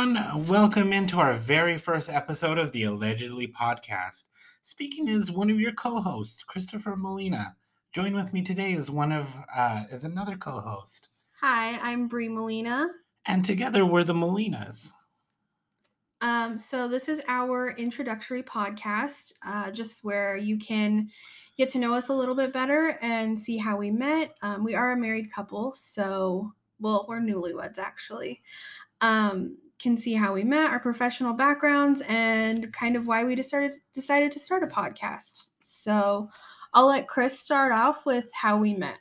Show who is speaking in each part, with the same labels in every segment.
Speaker 1: everyone. Welcome into our very first episode of the Allegedly podcast. Speaking is one of your co-hosts, Christopher Molina. Join with me today is one of uh, is another co-host,
Speaker 2: Hi, I'm Brie Molina.
Speaker 1: and together we're the Molinas.
Speaker 2: Um, so this is our introductory podcast, uh, just where you can get to know us a little bit better and see how we met. Um, we are a married couple, so well, we're newlyweds actually. Um, can see how we met, our professional backgrounds, and kind of why we decided decided to start a podcast. So I'll let Chris start off with how we met.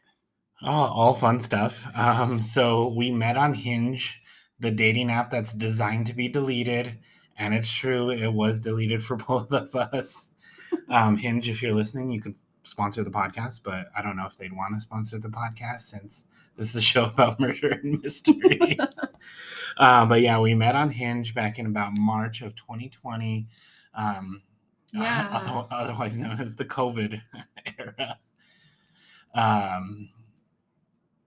Speaker 1: Oh, all fun stuff. Um, so we met on Hinge, the dating app that's designed to be deleted, and it's true, it was deleted for both of us. Um, Hinge, if you're listening, you can sponsor the podcast, but I don't know if they'd want to sponsor the podcast since this is a show about murder and mystery. uh, but yeah, we met on Hinge back in about March of 2020. Um,
Speaker 2: Yeah.
Speaker 1: other- otherwise known as the COVID era. Um,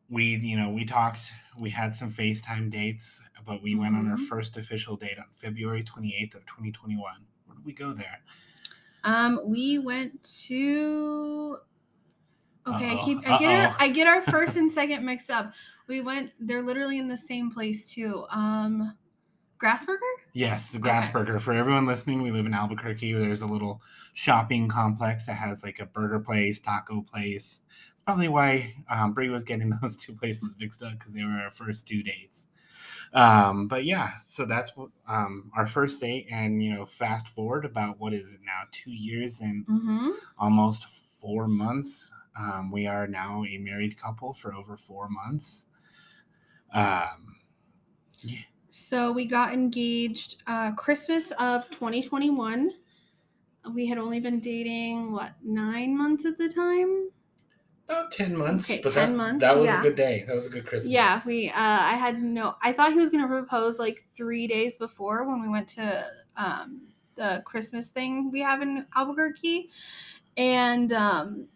Speaker 1: we, you know, we talked, we had some FaceTime dates, but we went on our
Speaker 2: Mhm.
Speaker 1: first official date on February 28th of 2021. Where did we go there?
Speaker 2: Um, we went to. Okay, I
Speaker 1: Uh-oh,
Speaker 2: keep I get our. I get our first and second mixed up. We went. They're literally in the same place too. Um, Grassburger.
Speaker 1: Yes, the
Speaker 2: Okay.
Speaker 1: Grassburger. For everyone listening, we live in Albuquerque. There's a little shopping complex that has like a burger place, taco place. Probably why um, Brie was getting those two places mixed up because they were our first two dates. Um, but yeah, so that's what um, our first date. And, you know, fast forward about what is it now? Two years and
Speaker 2: Mm-hmm.
Speaker 1: almost four months. Um, we are now a married couple for over four months. Um,
Speaker 2: So we got engaged uh, Christmas of 2021. We had only been dating what nine months at the time.
Speaker 1: About 10 months.
Speaker 2: Okay,
Speaker 1: but
Speaker 2: 10
Speaker 1: that,
Speaker 2: months,
Speaker 1: that was
Speaker 2: yeah.
Speaker 1: a good day. That was a good Christmas.
Speaker 2: Yeah, we. Uh, I had no. I thought he was gonna propose like three days before when we went to um, the Christmas thing we have in Albuquerque, and um,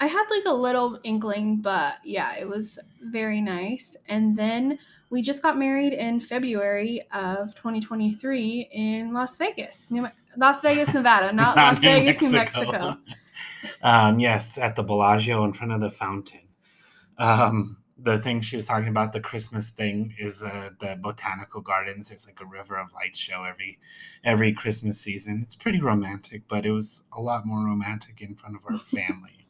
Speaker 2: I had like a little inkling, but yeah, it was very nice. And then we just got married in February of 2023 in Las Vegas, New Las Vegas, Nevada, not, Las
Speaker 1: New
Speaker 2: Vegas, New Mexico.
Speaker 1: um, yes, at the Bellagio in front of the fountain. Um, the thing she was talking about, the Christmas thing, is uh, the botanical gardens. There's like a river of light show every every Christmas season. It's pretty romantic, but it was a lot more romantic in front of our family.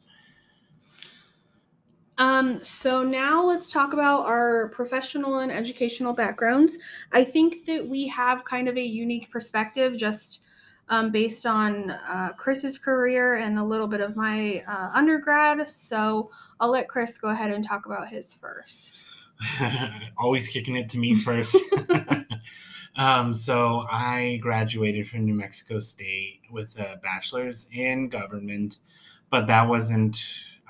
Speaker 2: Um, so now let's talk about our professional and educational backgrounds. I think that we have kind of a unique perspective just um, based on uh, Chris's career and a little bit of my uh, undergrad. So I'll let Chris go ahead and talk about his first.
Speaker 1: Always kicking it to me first. um, so I graduated from New Mexico State with a bachelor's in government, but that wasn't,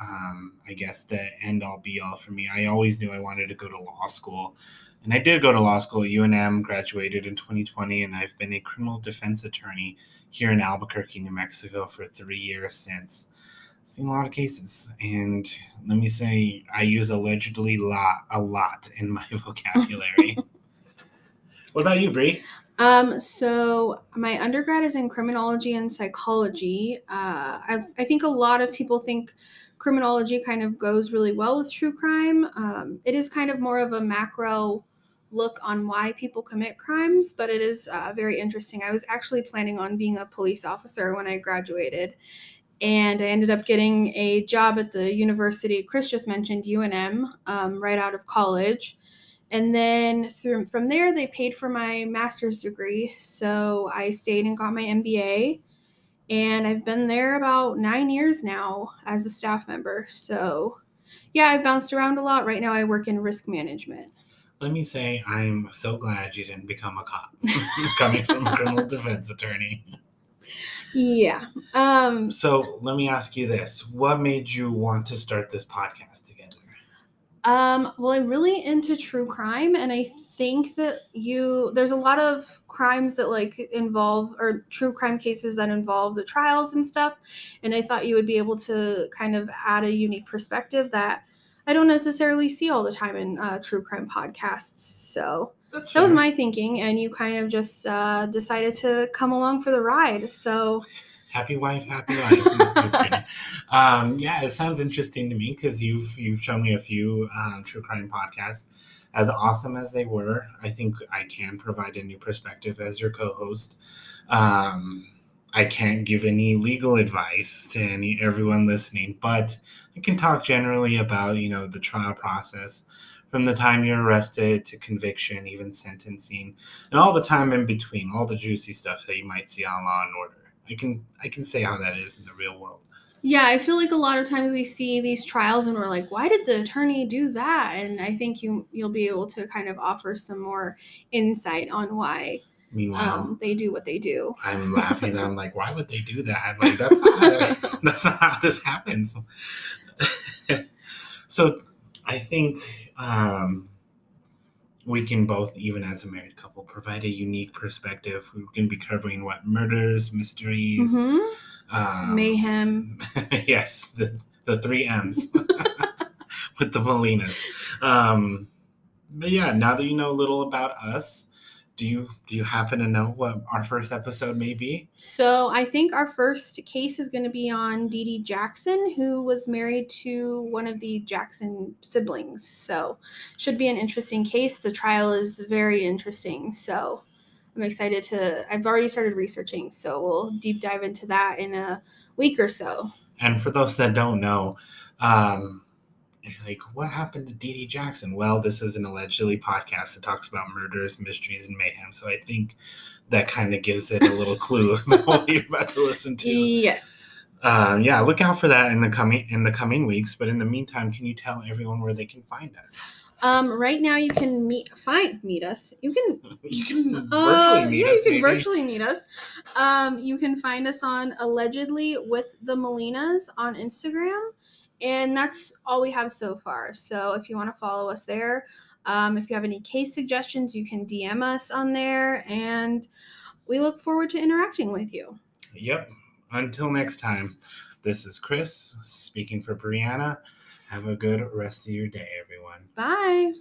Speaker 1: um, I guess, the end all be all for me. I always knew I wanted to go to law school. And I did go to law school at UNM, graduated in 2020, and I've been a criminal defense attorney here in Albuquerque, New Mexico for three years since seen a lot of cases and let me say i use allegedly lot a lot in my vocabulary what about you Bree?
Speaker 2: Um, so my undergrad is in criminology and psychology. Uh, I, I think a lot of people think criminology kind of goes really well with true crime. Um, it is kind of more of a macro look on why people commit crimes, but it is uh, very interesting. I was actually planning on being a police officer when I graduated, and I ended up getting a job at the university Chris just mentioned, UNM, um, right out of college. And then through, from there, they paid for my master's degree. So I stayed and got my MBA. And I've been there about nine years now as a staff member. So yeah, I've bounced around a lot. Right now, I work in risk management.
Speaker 1: let me say i'm so glad you didn't become a cop coming from a criminal defense attorney
Speaker 2: Yeah. Um,
Speaker 1: so let me ask you this what made you want to start this podcast together
Speaker 2: Um, well, I'm really into true crime, and I think that you there's a lot of crimes that like involve or true crime cases that involve the trials and stuff, and I thought you would be able to kind of add a unique perspective that I don't necessarily see all the time in uh, true crime podcasts. So
Speaker 1: That's
Speaker 2: that was
Speaker 1: fair.
Speaker 2: my thinking, and you kind of just uh, decided to come along for the ride. So
Speaker 1: happy wife, happy life. No, just kidding. Um, yeah, it sounds interesting to me because you've you've shown me a few um, true crime podcasts. As awesome as they were, I think I can provide a new perspective as your co-host. Um, I can't give any legal advice to any everyone listening, but I can talk generally about you know the trial process from the time you're arrested to conviction, even sentencing, and all the time in between, all the juicy stuff that you might see on Law and Order. I can I can say how that is in the real world.
Speaker 2: yeah, I feel like a lot of times we see these trials and we're like, why did the attorney do that? And I think you you'll be able to kind of offer some more insight on why
Speaker 1: Meanwhile,
Speaker 2: um, they do what they do.
Speaker 1: I'm laughing. I'm like, why would they do that? Like that's not how, that's not how this happens. so I think um, we can both, even as a married couple, provide a unique perspective. We can be covering what murders, mysteries,
Speaker 2: Mhm.
Speaker 1: um,
Speaker 2: Mayhem.
Speaker 1: yes, the the three M's with the Molinas. Um, but yeah, now that you know a little about us, do you do you happen to know what our first episode may be?
Speaker 2: So I think our first case is going to be on Dee Dee Jackson, who was married to one of the Jackson siblings. So should be an interesting case. The trial is very interesting. So I'm excited to. I've already started researching, so we'll deep dive into that in a week or so.
Speaker 1: And for those that don't know, um, like, what happened to Dee Dee Jackson? Well, this is an allegedly podcast that talks about murders, mysteries, and mayhem. So I think that kind of gives it a little clue about what you're about to listen to.
Speaker 2: Yes.
Speaker 1: um, yeah, look out for that in the coming in the coming weeks. But in the meantime, can you tell everyone where they can find us?
Speaker 2: Um, right now you can meet find meet us. You can
Speaker 1: You can virtually
Speaker 2: Uh,
Speaker 1: meet
Speaker 2: yeah,
Speaker 1: us.
Speaker 2: you can
Speaker 1: maybe.
Speaker 2: virtually meet us. Um, you can find us on allegedly with the Molinas on Instagram, and that's all we have so far. So if you want to follow us there, um, if you have any case suggestions, you can DM us on there, and we look forward to interacting with you.
Speaker 1: Yep. Until next time, this is Chris speaking for Brianna. Have a good rest of your day, everyone.
Speaker 2: Bye.